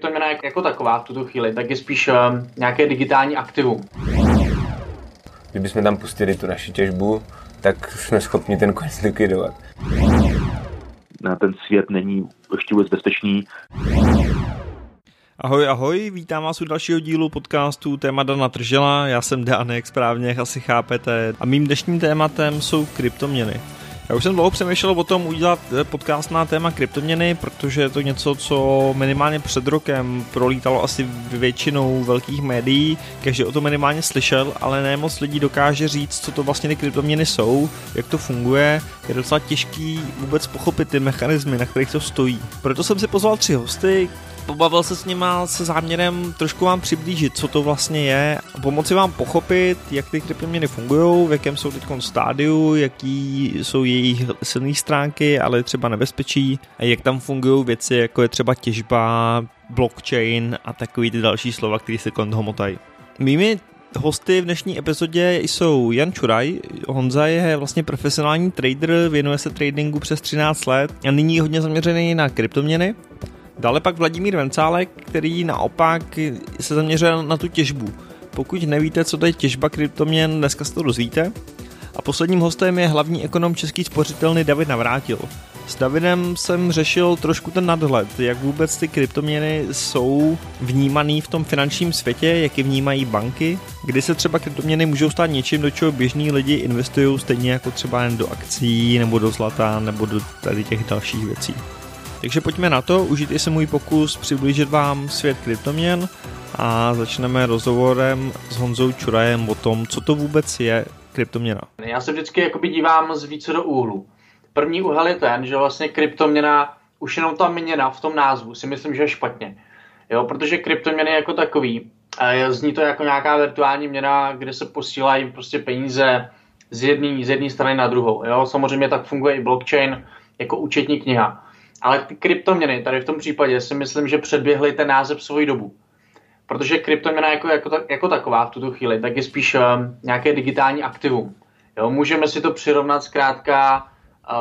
To měna jako taková v tuto chvíli, tak je spíš uh, nějaké digitální aktivum. Kdybychom tam pustili tu naši těžbu, tak jsme schopni ten coin likvidovat. Ten svět není ještě vůbec bezpečný. Ahoj, ahoj, vítám vás u dalšího dílu podcastu Téma Dana Tržela, já jsem Danek, správně, jak asi chápete. A mým dnešním tématem jsou kryptoměny. Já už jsem dlouho přemýšlel o tom udělat eh, podcast na téma kryptoměny, protože je to něco, co minimálně před rokem prolítalo asi většinou velkých médií, každý o to minimálně slyšel, ale ne moc lidí dokáže říct, co to vlastně ty kryptoměny jsou, jak to funguje, je docela těžký vůbec pochopit ty mechanismy, na kterých to stojí. Proto jsem si pozval tři hosty, pobavil se s nima se záměrem trošku vám přiblížit, co to vlastně je pomoci vám pochopit, jak ty kryptoměny fungují, v jakém jsou teď stádiu, jaký jsou jejich silné stránky, ale třeba nebezpečí a jak tam fungují věci, jako je třeba těžba, blockchain a takový ty další slova, které se kolem toho motají. Mými Hosty v dnešní epizodě jsou Jan Čuraj. Honza je vlastně profesionální trader, věnuje se tradingu přes 13 let a nyní je hodně zaměřený na kryptoměny. Dále pak Vladimír Vencálek, který naopak se zaměřil na tu těžbu. Pokud nevíte, co to je těžba kryptoměn, dneska se to dozvíte. A posledním hostem je hlavní ekonom český spořitelny David Navrátil. S Davidem jsem řešil trošku ten nadhled, jak vůbec ty kryptoměny jsou vnímaný v tom finančním světě, jak je vnímají banky, kdy se třeba kryptoměny můžou stát něčím, do čeho běžní lidi investují stejně jako třeba jen do akcí, nebo do zlata, nebo do tady těch dalších věcí. Takže pojďme na to, užijte si můj pokus přiblížit vám svět kryptoměn a začneme rozhovorem s Honzou Čurajem o tom, co to vůbec je kryptoměna. Já se vždycky jakoby dívám z více do úhlu. První úhel je ten, že vlastně kryptoměna, už jenom ta měna v tom názvu si myslím, že je špatně. Jo, protože kryptoměny jako takový, zní to jako nějaká virtuální měna, kde se posílají prostě peníze z jedné z jedné strany na druhou. Jo? Samozřejmě tak funguje i blockchain jako účetní kniha. Ale ty kryptoměny tady v tom případě si myslím, že předběhly ten název svoji dobu. Protože kryptoměna jako, jako, jako taková v tuto chvíli, tak je spíš uh, nějaké digitální aktivum. Jo, můžeme si to přirovnat zkrátka uh,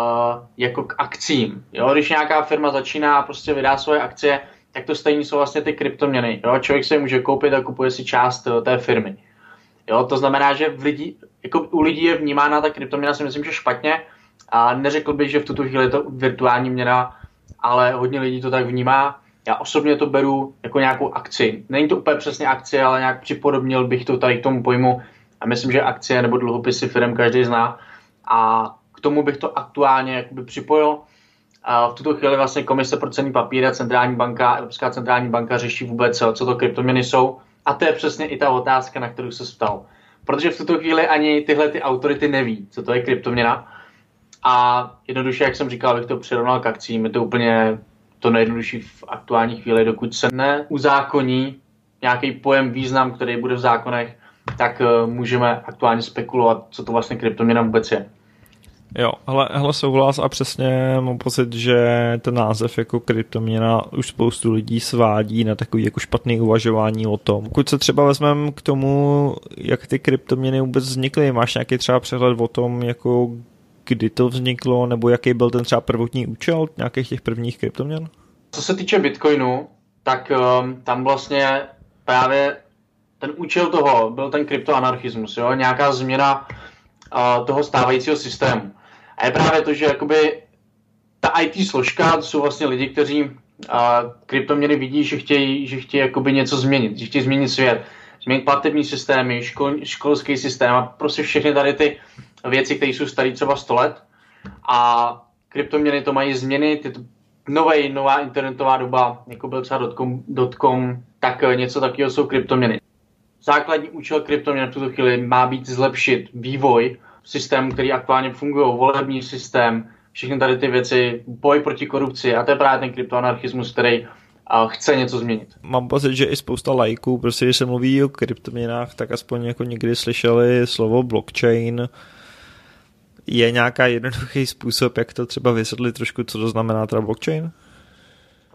jako k akcím. Jo, když nějaká firma začíná a prostě vydá svoje akcie, tak to stejně jsou vlastně ty kryptoměny. Jo, člověk si je může koupit a kupuje si část uh, té firmy. Jo, to znamená, že v lidí, jako u lidí je vnímána ta kryptoměna si myslím, že špatně a neřekl bych, že v tuto chvíli je to virtuální měna ale hodně lidí to tak vnímá. Já osobně to beru jako nějakou akci. Není to úplně přesně akcie, ale nějak připodobnil bych to tady k tomu pojmu. A myslím, že akcie nebo dluhopisy firm každý zná. A k tomu bych to aktuálně jakoby připojil. A v tuto chvíli vlastně Komise pro cenní papíry a Centrální banka, Evropská centrální banka řeší vůbec, co to kryptoměny jsou. A to je přesně i ta otázka, na kterou se ptal. Protože v tuto chvíli ani tyhle ty autority neví, co to je kryptoměna. A jednoduše, jak jsem říkal, bych to přirovnal k akcím, je to úplně to nejjednodušší v aktuální chvíli, dokud se neuzákoní nějaký pojem, význam, který bude v zákonech, tak uh, můžeme aktuálně spekulovat, co to vlastně kryptoměna vůbec je. Jo, hele, hele souhlas a přesně mám pocit, že ten název jako kryptoměna už spoustu lidí svádí na takový jako špatný uvažování o tom. Pokud se třeba vezmeme k tomu, jak ty kryptoměny vůbec vznikly, máš nějaký třeba přehled o tom, jako kdy to vzniklo, nebo jaký byl ten třeba prvotní účel nějakých těch prvních kryptoměn? Co se týče Bitcoinu, tak um, tam vlastně právě ten účel toho byl ten kryptoanarchismus, jo? nějaká změna uh, toho stávajícího systému. A je právě to, že jakoby ta IT složka, jsou vlastně lidi, kteří uh, kryptoměny vidí, že chtějí, že chtějí jakoby něco změnit, že chtějí změnit svět, změnit platební systémy, škol, školský systém a prostě všechny tady ty věci, které jsou staré třeba 100 let a kryptoměny to mají změny, ty nové, nová internetová doba, jako byl třeba dotcom, dotcom tak něco takového jsou kryptoměny. Základní účel kryptoměn v tuto chvíli má být zlepšit vývoj systému, který aktuálně fungují, volební systém, všechny tady ty věci, boj proti korupci a to je právě ten kryptoanarchismus, který a chce něco změnit. Mám pocit, že i spousta lajků, prostě když se mluví o kryptoměnách, tak aspoň jako někdy slyšeli slovo blockchain, je nějaká jednoduchý způsob, jak to třeba vysvětlit trošku, co to znamená teda blockchain?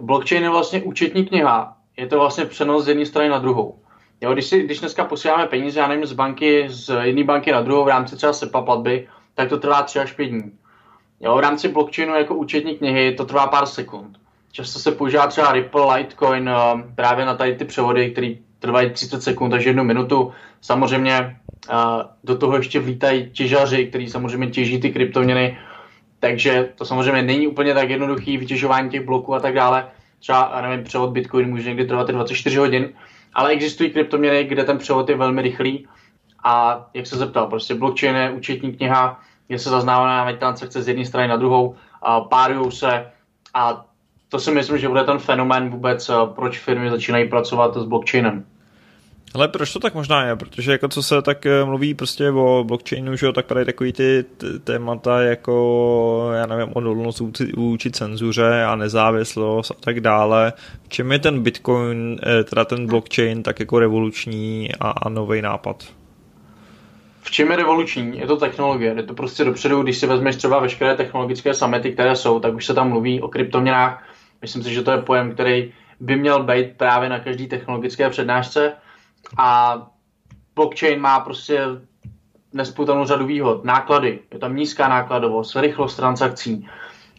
Blockchain je vlastně účetní kniha. Je to vlastně přenos z jedné strany na druhou. Jo, když, si, když dneska posíláme peníze, já nevím, z banky, z jedné banky na druhou v rámci třeba SEPA platby, tak to trvá 3 až 5 dní. Jo, v rámci blockchainu jako účetní knihy to trvá pár sekund. často se používá třeba Ripple, Litecoin eh, právě na tady ty převody, které trvají 30 sekund až jednu minutu. Samozřejmě eh, do toho ještě vlítají těžaři, kteří samozřejmě těží ty kryptoměny, takže to samozřejmě není úplně tak jednoduchý vytěžování těch bloků a tak dále. Třeba, nevím, převod Bitcoin může někdy trvat 24 hodin, ale existují kryptoměny, kde ten převod je velmi rychlý a jak se zeptal, prostě blockchain je účetní kniha, kde se zaznávají transakce z jedné strany na druhou, párují se a to si myslím, že bude ten fenomén vůbec, proč firmy začínají pracovat s blockchainem. Ale proč to tak možná je? Protože jako co se tak eh, mluví prostě o blockchainu, že jo, tak tady takový ty témata jako, já nevím, odolnost vůči cenzuře a nezávislost a tak dále. V čem je ten Bitcoin, eh, teda ten blockchain tak jako revoluční a, a nový nápad? V čem je revoluční? Je to technologie. Je to prostě dopředu, když si vezmeš třeba veškeré technologické samety, které jsou, tak už se tam mluví o kryptoměnách. Myslím si, že to je pojem, který by měl být právě na každé technologické přednášce a blockchain má prostě nesputanou řadu výhod. Náklady, je tam nízká nákladovost, rychlost transakcí.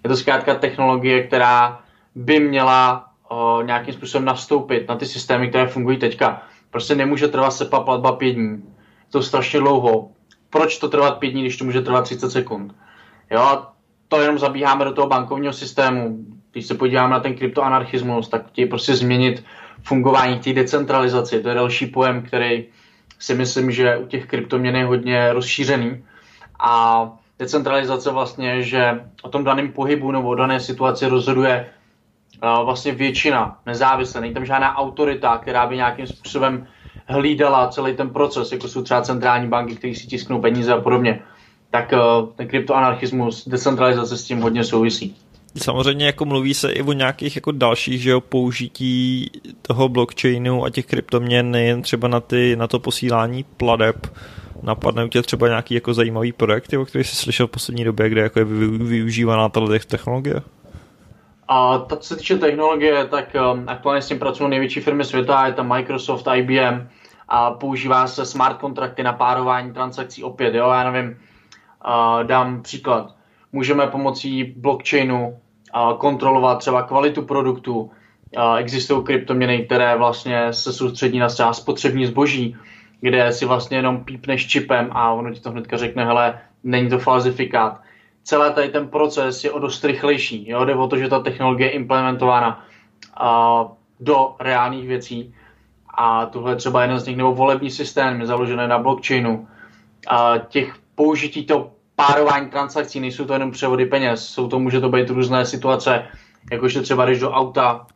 Je to zkrátka technologie, která by měla o, nějakým způsobem nastoupit na ty systémy, které fungují teďka. Prostě nemůže trvat SEPA platba pět dní. Je to strašně dlouho. Proč to trvat pět dní, když to může trvat 30 sekund? Jo, to jenom zabíháme do toho bankovního systému. Když se podíváme na ten kryptoanarchismus, tak chtějí prostě změnit fungování té decentralizace. To je další pojem, který si myslím, že u těch kryptoměn je hodně rozšířený. A decentralizace vlastně, že o tom daném pohybu nebo o dané situaci rozhoduje vlastně většina nezávisle. Není tam žádná autorita, která by nějakým způsobem hlídala celý ten proces, jako jsou třeba centrální banky, které si tisknou peníze a podobně. Tak ten kryptoanarchismus, decentralizace s tím hodně souvisí. Samozřejmě jako mluví se i o nějakých jako dalších že jo, použití toho blockchainu a těch kryptoměn nejen třeba na, ty, na to posílání pladeb. Napadne tě třeba nějaký jako zajímavý projekt, o který jsi slyšel v poslední době, kde jako je využívaná tato technologie? A ta, co se týče technologie, tak um, aktuálně s tím pracují největší firmy světa, je tam Microsoft, IBM a používá se smart kontrakty na párování transakcí opět, jo, já nevím, uh, dám příklad. Můžeme pomocí blockchainu kontrolovat třeba kvalitu produktu. Existují kryptoměny, které vlastně se soustředí na třeba spotřební zboží, kde si vlastně jenom pípneš čipem a ono ti to hnedka řekne, hele, není to falzifikát. Celý tady ten proces je o dost rychlejší. Jo? Jde o to, že ta technologie je implementována uh, do reálných věcí a tohle je třeba jeden z nich, nebo volební systém je založený na blockchainu. A těch použití toho párování transakcí, nejsou to jenom převody peněz, jsou to, může to být různé situace, jakože třeba jdeš do auta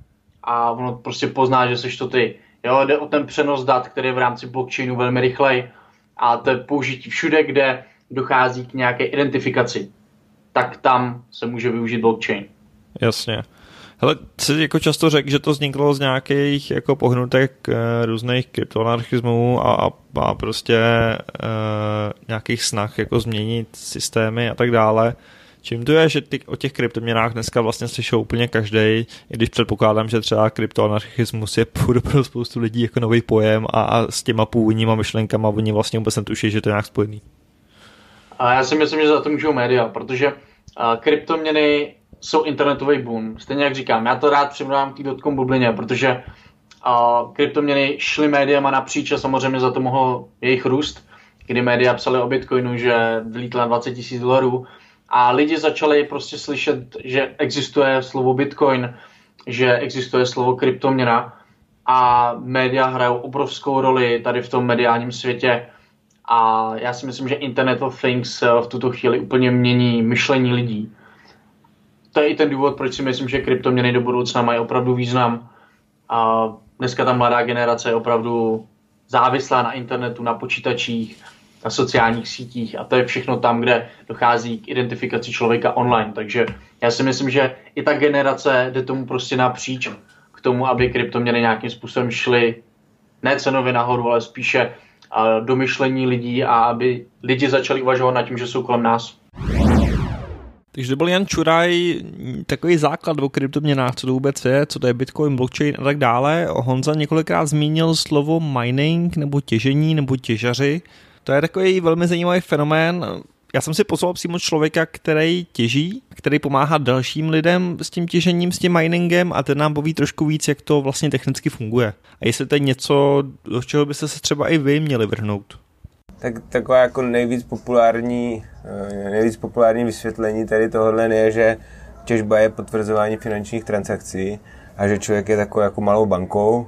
a ono prostě pozná, že jsi to ty. Jo, jde o ten přenos dat, který je v rámci blockchainu velmi rychlej a to je použití všude, kde dochází k nějaké identifikaci, tak tam se může využít blockchain. Jasně. Hele, jsi jako často řekl, že to vzniklo z nějakých jako pohnutek e, různých kryptoanarchismů a, a prostě e, nějakých snah jako změnit systémy a tak dále. Čím to je, že ty, o těch kryptoměnách dneska vlastně slyšel úplně každý, i když předpokládám, že třeba kryptoanarchismus je pro spoustu lidí jako nový pojem a, a s těma původníma myšlenkama oni vlastně vůbec netuší, že to je nějak spojený. A já si myslím, že za to můžou média, protože kryptoměny jsou internetový boom. Stejně jak říkám, já to rád přimluvám k dotkom bublině, protože uh, kryptoměny šly médiama napříč a samozřejmě za to mohl jejich růst, kdy média psali o Bitcoinu, že vylítla 20 tisíc dolarů a lidi začali prostě slyšet, že existuje slovo Bitcoin, že existuje slovo kryptoměna a média hrajou obrovskou roli tady v tom mediálním světě a já si myslím, že Internet of Things v tuto chvíli úplně mění myšlení lidí to je i ten důvod, proč si myslím, že kryptoměny do budoucna mají opravdu význam. A dneska ta mladá generace je opravdu závislá na internetu, na počítačích, na sociálních sítích a to je všechno tam, kde dochází k identifikaci člověka online. Takže já si myslím, že i ta generace jde tomu prostě napříč k tomu, aby kryptoměny nějakým způsobem šly ne cenově nahoru, ale spíše do myšlení lidí a aby lidi začali uvažovat nad tím, že jsou kolem nás. Takže to byl Jan Čuraj, takový základ o kryptoměnách, co to vůbec je, co to je Bitcoin, blockchain a tak dále. Honza několikrát zmínil slovo mining nebo těžení nebo těžaři. To je takový velmi zajímavý fenomén. já jsem si pozval přímo člověka, který těží, který pomáhá dalším lidem s tím těžením, s tím miningem a ten nám poví trošku víc, jak to vlastně technicky funguje. A jestli to je něco, do čeho byste se třeba i vy měli vrhnout. Tak taková jako nejvíc populární, eh, nejvíc populární vysvětlení tady tohohle je, že těžba je potvrzování finančních transakcí a že člověk je takovou jako malou bankou,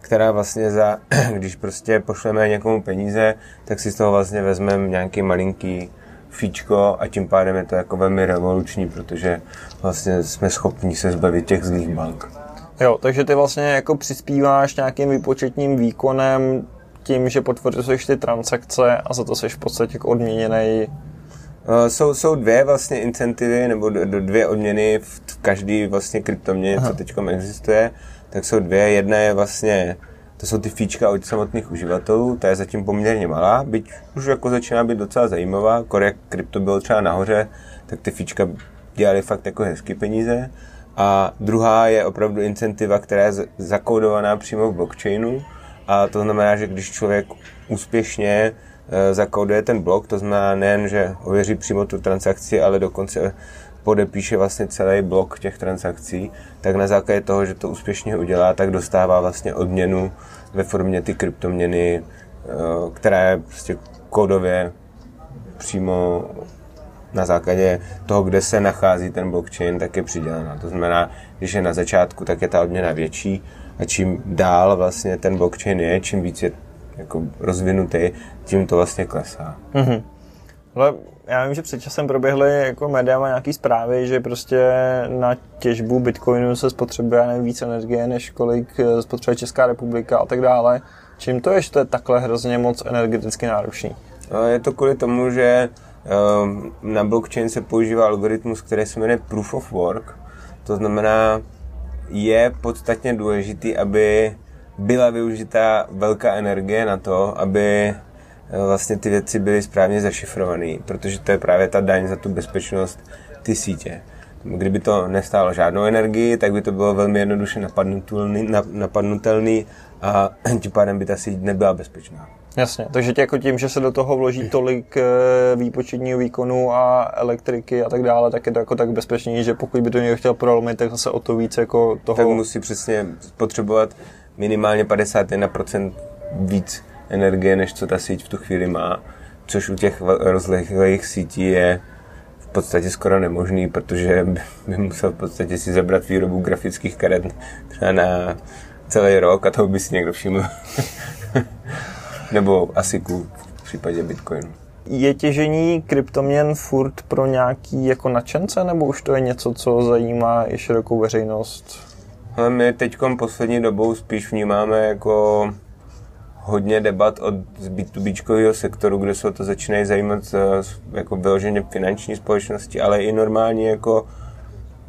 která vlastně za, když prostě pošleme někomu peníze, tak si z toho vlastně vezmeme nějaký malinký fíčko a tím pádem je to jako velmi revoluční, protože vlastně jsme schopni se zbavit těch zlých bank. Jo, takže ty vlastně jako přispíváš nějakým výpočetním výkonem tím, že potvrzuješ ty transakce a za to jsi v podstatě jako odměněný eh, jsou, jsou dvě vlastně incentivy, nebo dvě odměny v, v každý vlastně kryptoměně, co teď existuje. Tak jsou dvě. Jedna je vlastně to jsou ty fíčka od samotných uživatelů, ta je zatím poměrně malá, byť už jako začíná být docela zajímavá, jak krypto bylo třeba nahoře, tak ty fíčka dělali fakt jako hezky peníze. A druhá je opravdu incentiva, která je zakódovaná přímo v blockchainu, a to znamená, že když člověk úspěšně e, zakóduje ten blok, to znamená nejen, že ověří přímo tu transakci, ale dokonce podepíše vlastně celý blok těch transakcí, tak na základě toho, že to úspěšně udělá, tak dostává vlastně odměnu ve formě ty kryptoměny, eh, která je prostě kódově přímo na základě toho, kde se nachází ten blockchain, tak je přidělená. To znamená, když je na začátku, tak je ta odměna větší a čím dál vlastně ten blockchain je, čím víc je jako rozvinutý, tím to vlastně klesá. Mm-hmm. Ale já vím, že před časem proběhly jako média nějaký zprávy, že prostě na těžbu bitcoinu se spotřebuje nevím, víc energie, než kolik eh, spotřebuje Česká republika a tak dále. Čím to je, že to je takhle hrozně moc energeticky náročný? No, je to kvůli tomu, že ehm, na blockchain se používá algoritmus, který se jmenuje Proof of Work. To znamená, je podstatně důležitý, aby byla využita velká energie na to, aby Eh, vlastně ty věci byly správně zašifrované, protože to je právě ta daň za tu bezpečnost ty sítě. Kdyby to nestálo žádnou energii, tak by to bylo velmi jednoduše napadnutelný, napadnutelný a tím pádem by ta síť nebyla bezpečná. Jasně, takže tě jako tím, že se do toho vloží tolik eh, výpočetního výkonu a elektriky a tak dále, tak je to jako tak bezpečný, že pokud by to někdo chtěl prolomit, tak zase o to víc jako toho... Tak musí přesně potřebovat minimálně 51% víc energie, než co ta síť v tu chvíli má, což u těch rozlehlých sítí je v podstatě skoro nemožný, protože by musel v podstatě si zabrat výrobu grafických karet třeba na celý rok a toho by si někdo všiml. Nebo ASICu v případě Bitcoinu. Je těžení kryptoměn furt pro nějaký jako nadšence, nebo už to je něco, co zajímá i širokou veřejnost? Ale my teď poslední dobou spíš vnímáme jako hodně debat od z B2B sektoru, kde se o to začínají zajímat jako vyloženě finanční společnosti, ale i normální jako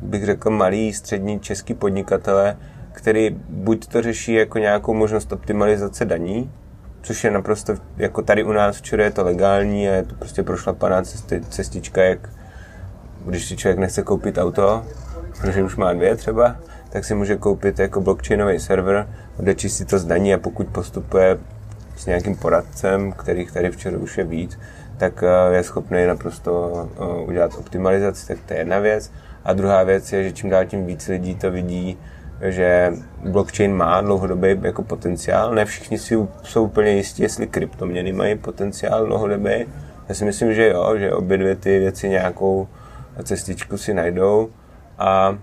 bych řekl malý, střední český podnikatele, který buď to řeší jako nějakou možnost optimalizace daní, což je naprosto, jako tady u nás všude je to legální a je to prostě prošlapaná cesti, cestička, jak když si člověk nechce koupit auto, protože už má dvě třeba, tak si může koupit jako blockchainový server, odečíst si to zdaní a pokud postupuje s nějakým poradcem, kterých tady včera už je víc, tak eh, je schopný naprosto eh, udělat optimalizaci, tak to je jedna věc. A druhá věc je, že čím dál tím víc lidí to vidí, že blockchain má dlouhodobý jako potenciál. Ne všichni si jsou úplně jistí, jestli kryptoměny mají potenciál dlouhodobý. Já si myslím, že jo, že obě dvě ty věci nějakou cestičku si najdou a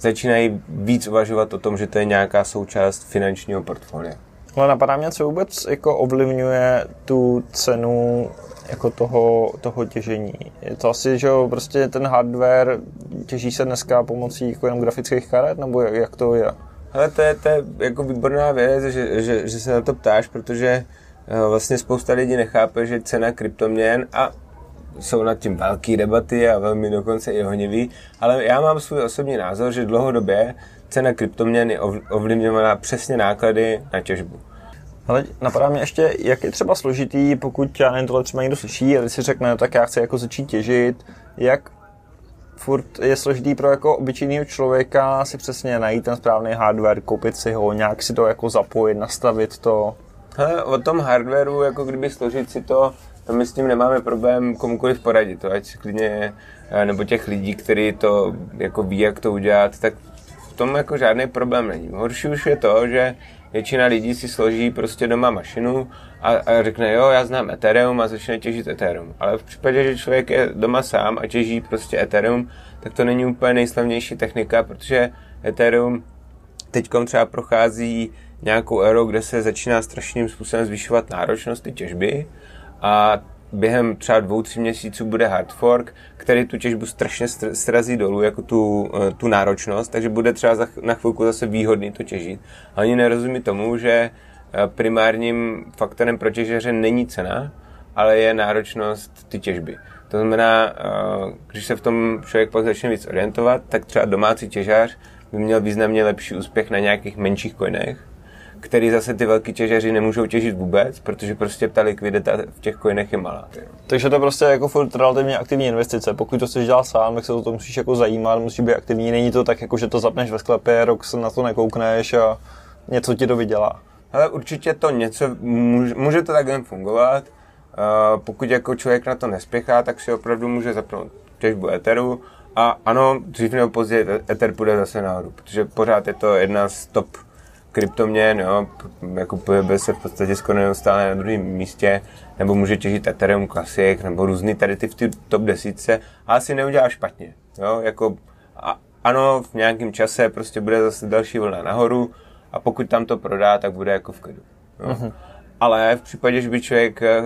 začínají víc uvažovat o tom, že to je nějaká součást finančního portfolia. Ale napadá mě, co vůbec jako ovlivňuje tu cenu jako toho, toho těžení. Je to asi, že jo, prostě ten hardware těží se dneska pomocí jako jenom grafických karet, nebo jak to je? Ale to je, to je jako výborná věc, že, že, že se na to ptáš, protože eh, vlastně spousta lidí nechápe, že cena kryptoměn a jsou nad tím velké debaty a velmi dokonce i honivý, ale já mám svůj osobní názor, že dlouhodobě cena kryptoměn je ovlivňovaná přesně náklady na těžbu. Ale napadá mě ještě, jak je třeba složitý, pokud já nevím, tohle třeba někdo slyší a když si řekne, no, tak já chci jako začít těžit, jak furt je složitý pro jako obyčejného člověka si přesně najít ten správný hardware, koupit si ho, nějak si to jako zapojit, nastavit to. Hele, o tom hardwareu, jako kdyby složit si to, a my s tím nemáme problém komukoliv poradit, to ať klidně, eh, nebo těch lidí, kteří to jako ví, jak to udělat, tak tom jako žádný problém není. Horší už je to, že většina lidí si složí prostě doma mašinu a, a řekne, jo, já znám Ethereum a začne těžit Ethereum. Ale v případě, že člověk je doma sám a těží prostě Ethereum, tak to není úplně nejslavnější technika, protože Ethereum teď třeba prochází nějakou éru, kde se začíná strašným způsobem zvyšovat náročnost ty těžby a během třeba dvou, tři měsíců bude hard fork, který tu těžbu strašně srazí dolů, jako tu, eh, tu náročnost, takže bude třeba za, na chvilku zase výhodný to těžit. A oni nerozumí tomu, že eh, primárním faktorem pro těžeře není cena, ale je náročnost ty těžby. To znamená, eh, když se v tom člověk pak začne víc orientovat, tak třeba domácí těžář by měl významně lepší úspěch na nějakých menších coinech, který zase ty velký těžaři nemůžou těžit vůbec, protože prostě ta likvidita v těch coinech je malá. Takže to prostě jako furt relativně aktivní investice. Pokud to chceš dělat sám, tak se o to musíš jako zajímat, musíš být aktivní. Není to tak, jako že to zapneš ve sklepě, rok se na to nekoukneš a něco ti to vydělá. Ale určitě to něco, může, může to takhle fungovat. Uh, pokud jako člověk na to nespěchá, tak si opravdu může zapnout těžbu Etheru a ano, dřív nebo později Ether půjde zase nahoru, protože pořád je to jedna z top kryptoměn, jo, jako pohybuje se v podstatě skoro neustále na druhém místě, nebo může těžit Ethereum Classic, nebo různý tady ty v ty top desítce, a asi neudělá špatně, jo, jako a, ano, v nějakém čase prostě bude zase další vlna nahoru a pokud tam to prodá, tak bude jako v klidu. Jo. Uh-huh. Ale v případě, že by člověk, eh,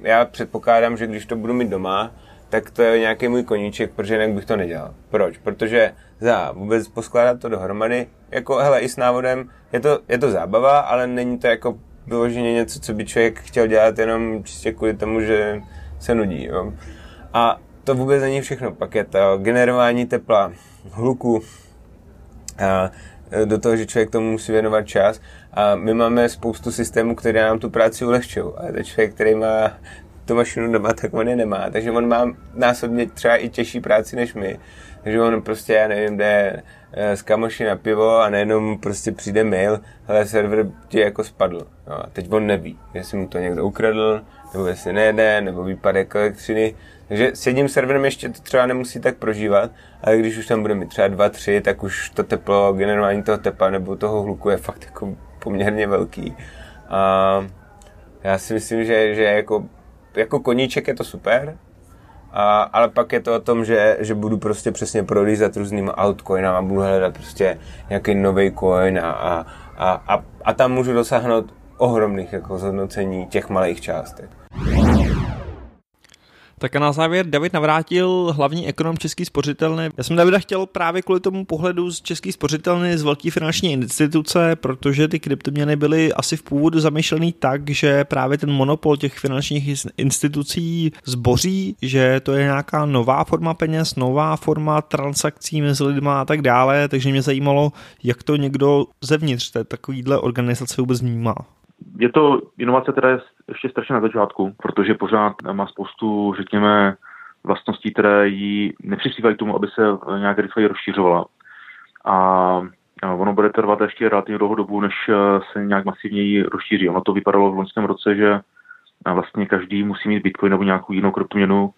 já předpokládám, že když to budu mít doma, tak to je nějaký můj koníček, protože jinak bych to nedělal. Proč? Protože za vůbec poskládat to dohromady, jako hele, i s návodem, je to, je to zábava, ale není to jako vyloženě něco, co by člověk chtěl dělat jenom čistě kvůli tomu, že se nudí. Jo. A to vůbec není všechno. Pak je to generování tepla, hluku, a do toho, že člověk tomu musí věnovat čas. A my máme spoustu systémů, které nám tu práci ulehčují. A to člověk, který má tu mašinu doma, tak on je nemá. Takže on má násobně třeba i těžší práci než my. Takže on prostě, já nevím, jde eh, z kamoši na pivo a najednou prostě přijde mail, ale server ti jako spadl. No, a teď on neví, jestli mu to někdo ukradl, nebo jestli nejde, nebo výpadek elektřiny. Takže s jedním serverem ještě to třeba nemusí tak prožívat, ale když už tam bude mít třeba dva, tři, tak už to teplo, generování toho tepla nebo toho hluku je fakt jako poměrně velký. A já si myslím, že, že jako jako koníček je to super, a, ale pak je to o tom, že, že budu prostě přesně prolízat různýma altcoinama, budu hledat prostě nějaký nový coin a, a, a, a, a tam můžu dosáhnout ohromných jako zhodnocení těch malých částek. Tak a na závěr David navrátil hlavní ekonom Český spořitelny. Já jsem Davida chtěl právě kvůli tomu pohledu z Český spořitelny z velké finanční instituce, protože ty kryptoměny byly asi v původu zamýšlený tak, že právě ten monopol těch finančních institucí zboří, že to je nějaká nová forma peněz, nová forma transakcí mezi lidmi a tak dále, takže mě zajímalo, jak to někdo zevnitř té takovýhle organizace vůbec vnímá. Je to inovace, která je ještě strašně na začátku, protože pořád má spoustu, řekněme, vlastností, které jí nepřispívají k tomu, aby se nějak rychleji rozšířovala. A ono bude trvat ještě relativně dlouhou dobu, než se nějak masivněji rozšíří. Ono to vypadalo v loňském roce, že vlastně každý musí mít Bitcoin nebo nějakou jinou kryptoměnu,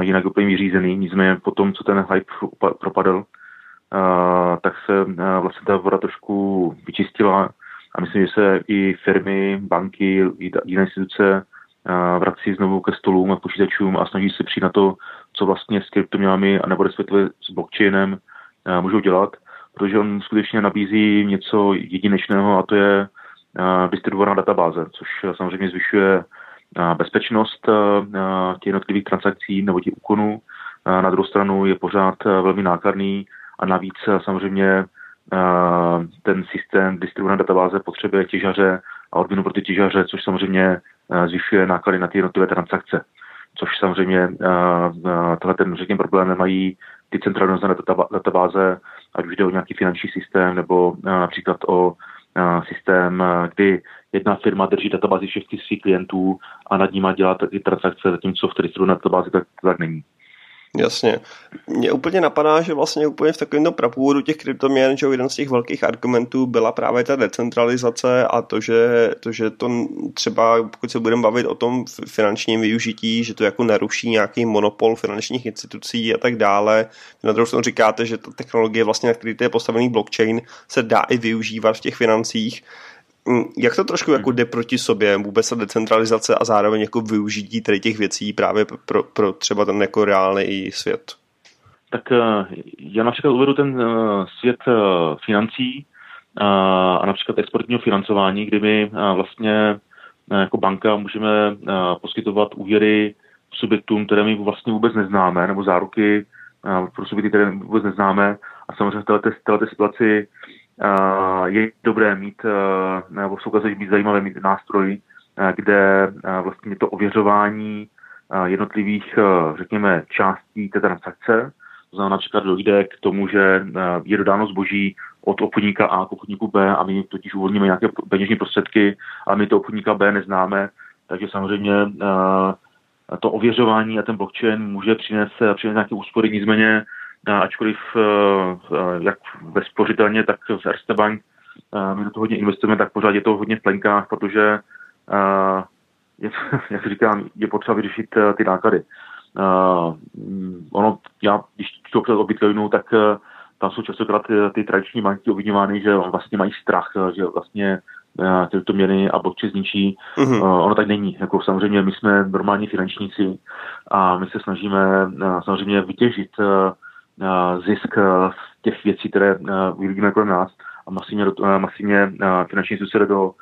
jinak úplně vyřízený. Nicméně po tom, co ten hype propadl, tak se vlastně ta voda trošku vyčistila a myslím, že se i firmy, banky, jiné instituce vrací znovu ke stolům a počítačům a snaží se přijít na to, co vlastně s kryptoměnami a nebo respektive s blockchainem můžou dělat, protože on skutečně nabízí něco jedinečného a to je distribuovaná databáze, což samozřejmě zvyšuje bezpečnost těch jednotlivých transakcí nebo těch úkonů. Na druhou stranu je pořád velmi nákladný a navíc samozřejmě ten systém distribuované databáze potřebuje těžaře a odměnu pro ty těžaře, což samozřejmě zvyšuje náklady na ty jednotlivé transakce. Což samozřejmě tohle ten řekněme, problém nemají ty centralizované databáze, ať už jde o nějaký finanční systém nebo například o systém, kdy jedna firma drží databázi všech svých klientů a nad nimi dělá ty transakce, zatímco v té distribuované databázi tak, tak není. Jasně. Mně úplně napadá, že vlastně úplně v takovém prapůvodu těch kryptoměn, že jeden z těch velkých argumentů byla právě ta decentralizace a to, že to, že to třeba, pokud se budeme bavit o tom finančním využití, že to jako naruší nějaký monopol finančních institucí a tak dále. Na druhou stranu říkáte, že ta technologie, vlastně, na který je postavený blockchain, se dá i využívat v těch financích. Mm, jak to trošku jako jde proti sobě, vůbec ta decentralizace a zároveň jako využití tady těch věcí právě pro, pro třeba ten jako reálný svět? Tak eh, já například uvedu ten eh, svět eh, financí a například exportního financování, kdy my vlastně jako banka můžeme poskytovat úvěry subjektům, které my vlastně vůbec neznáme, nebo záruky pro subjekty, které vůbec neznáme. A samozřejmě v této, této situaci je dobré mít, nebo ukazuje být zajímavé mít nástroj, kde vlastně to ověřování jednotlivých, řekněme, částí té transakce, to znamená například dojde k tomu, že je dodáno zboží od obchodníka A k obchodníku B a my totiž uvolníme nějaké peněžní prostředky a my to obchodníka B neznáme, takže samozřejmě to ověřování a ten blockchain může přinést, přinést nějaké úspory, nicméně ačkoliv jak bezpořitelně, tak z Erste Bank my do toho hodně investujeme, tak pořád je to hodně v plenkách, protože je, jak říkám, je potřeba vyřešit ty náklady. ono, já, když to o Bitcoinu, tak tam jsou častokrát ty, ty tradiční banky obvinovány, že vlastně mají strach, že vlastně tyto měny a blockchain zničí. Mm-hmm. ono tak není. Jako samozřejmě my jsme normální finančníci a my se snažíme samozřejmě vytěžit zisk z těch věcí, které vidíme kolem nás a masivně, masivně finanční instituce do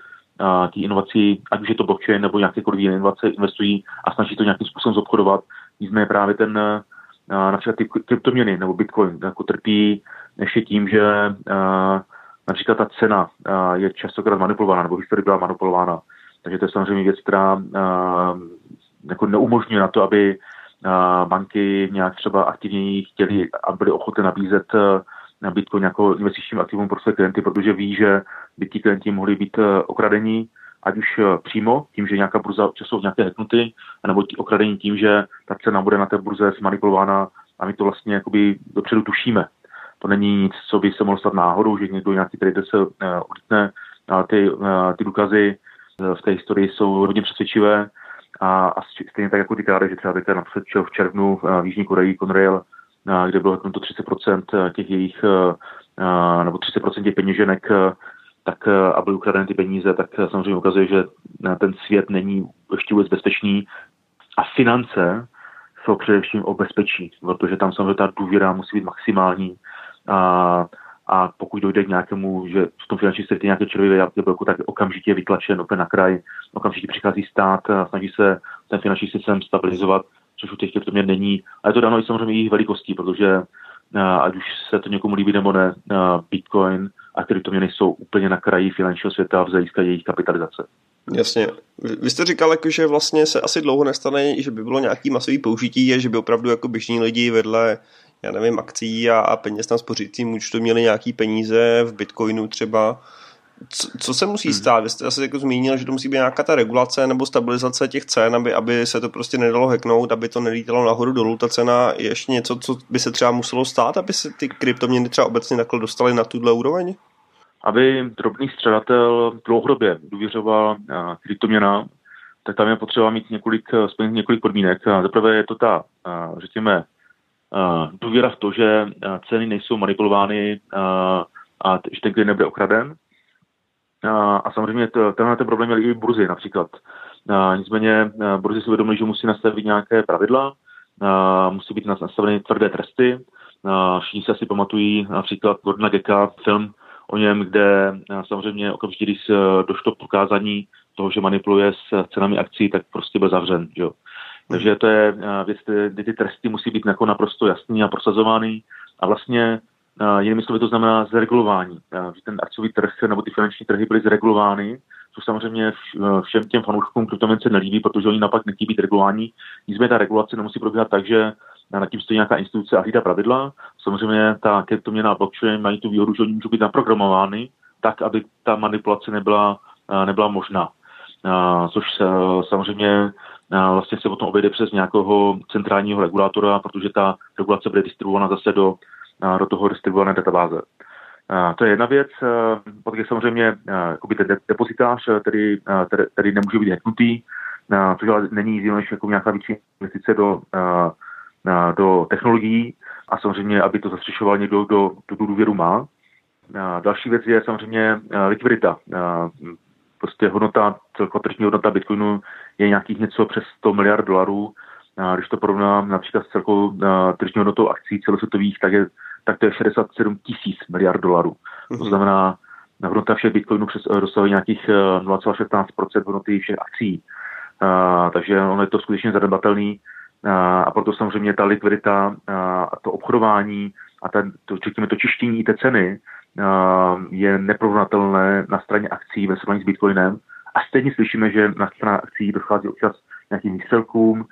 té inovací, ať už je to blockchain nebo nějakékoliv jiné inovace, investují a snaží to nějakým způsobem zobchodovat. Nicméně právě ten například ty kryptoměny nebo bitcoin jako trpí ještě tím, že například ta cena je častokrát manipulovaná nebo historii byla manipulována. Takže to je samozřejmě věc, která jako neumožňuje na to, aby banky nějak třeba aktivněji chtěli a byli ochotné nabízet na Bitcoin jako investičním aktivum pro své klienty, protože ví, že by ti klienti mohli být okradení, ať už přímo tím, že nějaká burza času nějaké heknuty, nebo okradení tím, že ta cena bude na té burze zmanipulována a my to vlastně jakoby dopředu tušíme. To není nic, co by se mohlo stát náhodou, že někdo nějaký trader se oditne. A ty, ty důkazy v té historii jsou hodně přesvědčivé a, a stejně tak jako ty že třeba teďka napřed v červnu v Jižní Koreji Conrail, kde bylo to 30% těch jejich, nebo 30% těch peněženek, tak a byly ukradeny ty peníze, tak samozřejmě ukazuje, že ten svět není ještě vůbec bezpečný a finance jsou především o bezpečí, protože tam samozřejmě ta důvěra musí být maximální a, a pokud dojde k nějakému, že v tom finančním světě nějaké červené jablko, tak okamžitě je vytlačen opět na kraj, okamžitě přichází stát a snaží se ten finanční systém stabilizovat, což u těch kryptoměn není. A je to dáno i samozřejmě jejich velikostí, protože ať už se to někomu líbí nebo ne, Bitcoin a kryptoměny jsou úplně na kraji finančního světa v hlediska jejich kapitalizace. Jasně. Vy jste říkal, jako, že vlastně se asi dlouho nestane, že by bylo nějaký masový použití, že by opravdu jako běžní lidi vedle já nevím, akcí a, a peněz na spořícím účtu měli nějaký peníze v Bitcoinu třeba. Co, co se musí hmm. stát? Vy jste asi jako zmínil, že to musí být nějaká ta regulace nebo stabilizace těch cen, aby, aby se to prostě nedalo heknout, aby to nelítalo nahoru dolů ta cena. Je ještě něco, co by se třeba muselo stát, aby se ty kryptoměny třeba obecně takhle dostaly na tuhle úroveň? Aby drobný střadatel dlouhodobě důvěřoval kryptoměnám, tak tam je potřeba mít několik, splnit několik podmínek. Zaprvé je to ta, řekněme, důvěra v to, že ceny nejsou manipulovány a že ten klient nebude okraden. A samozřejmě tenhle ten problém měli i burzy například. Nicméně burzy si uvědomili, že musí nastavit nějaké pravidla, musí být nastaveny tvrdé tresty. Všichni se asi pamatují například Gordona Gecka, film o něm, kde samozřejmě okamžitě, když došlo k prokázání toho, že manipuluje s cenami akcí, tak prostě byl zavřen. Že jo. Takže to je eh, věc, kdy ty tresty musí být jako naprosto jasný a prosazovány a vlastně uh, jinými slovy to znamená zregulování. Uh, že ten akciový trh nebo ty finanční trhy byly zregulovány, což samozřejmě všem těm fanouškům kryptoměn se nelíbí, protože oni napak nechtějí být regulováni. Nicméně ta regulace nemusí probíhat tak, že nad tím stojí nějaká instituce a hlídá pravidla. Samozřejmě ta kryptoměna blockchain mají tu výhodu, že oni můžou být naprogramovány tak, aby ta manipulace nebyla, nebyla možná. Což samozřejmě vlastně se potom obejde přes nějakého centrálního regulátora, protože ta regulace bude distribuována zase do, do toho distribuované databáze. To je jedna věc. Je samozřejmě ten depozitář, který, který, nemůže být hacknutý, což ale není jiný než jako nějaká větší investice do, do technologií a samozřejmě, aby to zastřešoval někdo, kdo tu důvěru má. Další věc je samozřejmě likvidita. Prostě hodnota, celková tržní hodnota Bitcoinu je nějakých něco přes 100 miliard dolarů. Když to porovnám například s celkovou tržní hodnotou akcí celosvětových, tak, je, tak to je 67 tisíc miliard dolarů. To mhm. znamená, hodnota všech bitcoinů přes, dosahuje nějakých 0,16% hodnoty všech akcí. Uh, takže ono je to skutečně zanedbatelný uh, a proto samozřejmě ta likvidita uh, a to obchodování a ten, to, řekněme, to čištění té ceny je neporovnatelné na straně akcí ve srovnání s Bitcoinem. A stejně slyšíme, že na straně akcí dochází občas nějakým výstřelkům,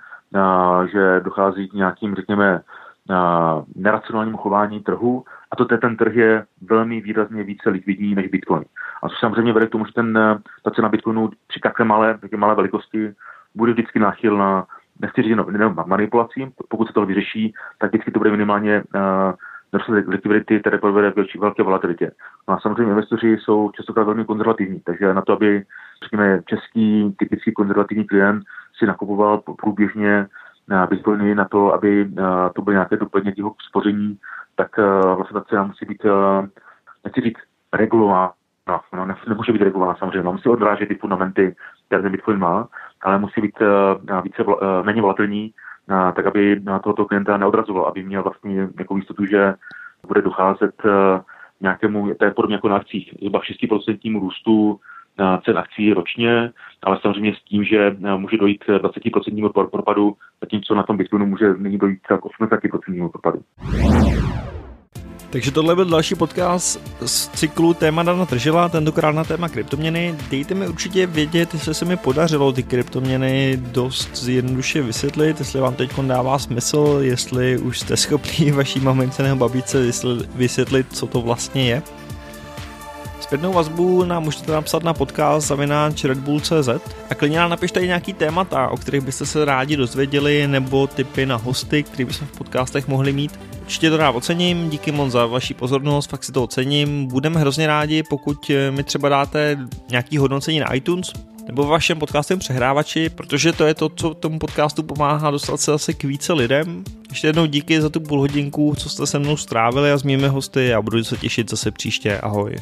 že dochází k nějakým, řekněme, neracionálním chování trhu a to ten trh je velmi výrazně více likvidní než Bitcoin. A to samozřejmě vede k tomu, že ten, ta cena Bitcoinu při takové malé, také malé velikosti bude vždycky náchylná, nechci říct jenom manipulacím, pokud se to vyřeší, tak vždycky to bude minimálně nedostatek likvidity, které povede k velké volatilitě. No a samozřejmě investoři jsou častokrát velmi konzervativní, takže na to, aby řekněme, český typický konzervativní klient si nakupoval průběžně na bitcoiny na to, aby to bylo nějaké doplnění jeho spoření, tak vlastně ta cena musí být, nechci říct, regulována, no, no, ne, nemůže být regulována samozřejmě, no, musí odrážet ty fundamenty, které ten Bitcoin má, ale musí být více, méně volatilní, tak aby na tohoto klienta neodrazoval, aby měl vlastně jako jistotu, že bude docházet nějakému, to je podobně jako na akcích, zhruba 6% růstu cen akcí ročně, ale samozřejmě s tím, že může dojít k 20% propadu, zatímco na tom Bitcoinu může nyní dojít k 80% propadu. Takže tohle byl další podcast z cyklu Téma Dana Tržela, tentokrát na téma kryptoměny. Dejte mi určitě vědět, jestli se mi podařilo ty kryptoměny dost zjednoduše vysvětlit, jestli vám teď dává smysl, jestli už jste schopni vaší mamince nebo babičce vysvětlit, co to vlastně je. Zpětnou vazbu nám můžete napsat na podcast zavináč redbull.cz a klidně nám napište i nějaký témata, o kterých byste se rádi dozvěděli, nebo typy na hosty, které bychom v podcastech mohli mít. Určitě to rád ocením, díky moc za vaši pozornost, fakt si to ocením. Budeme hrozně rádi, pokud mi třeba dáte nějaký hodnocení na iTunes, nebo v vašem podcastovém přehrávači, protože to je to, co tomu podcastu pomáhá dostat se zase k více lidem. Ještě jednou díky za tu půl hodinku, co jste se mnou strávili a s mými hosty a budu se těšit zase příště. Ahoj.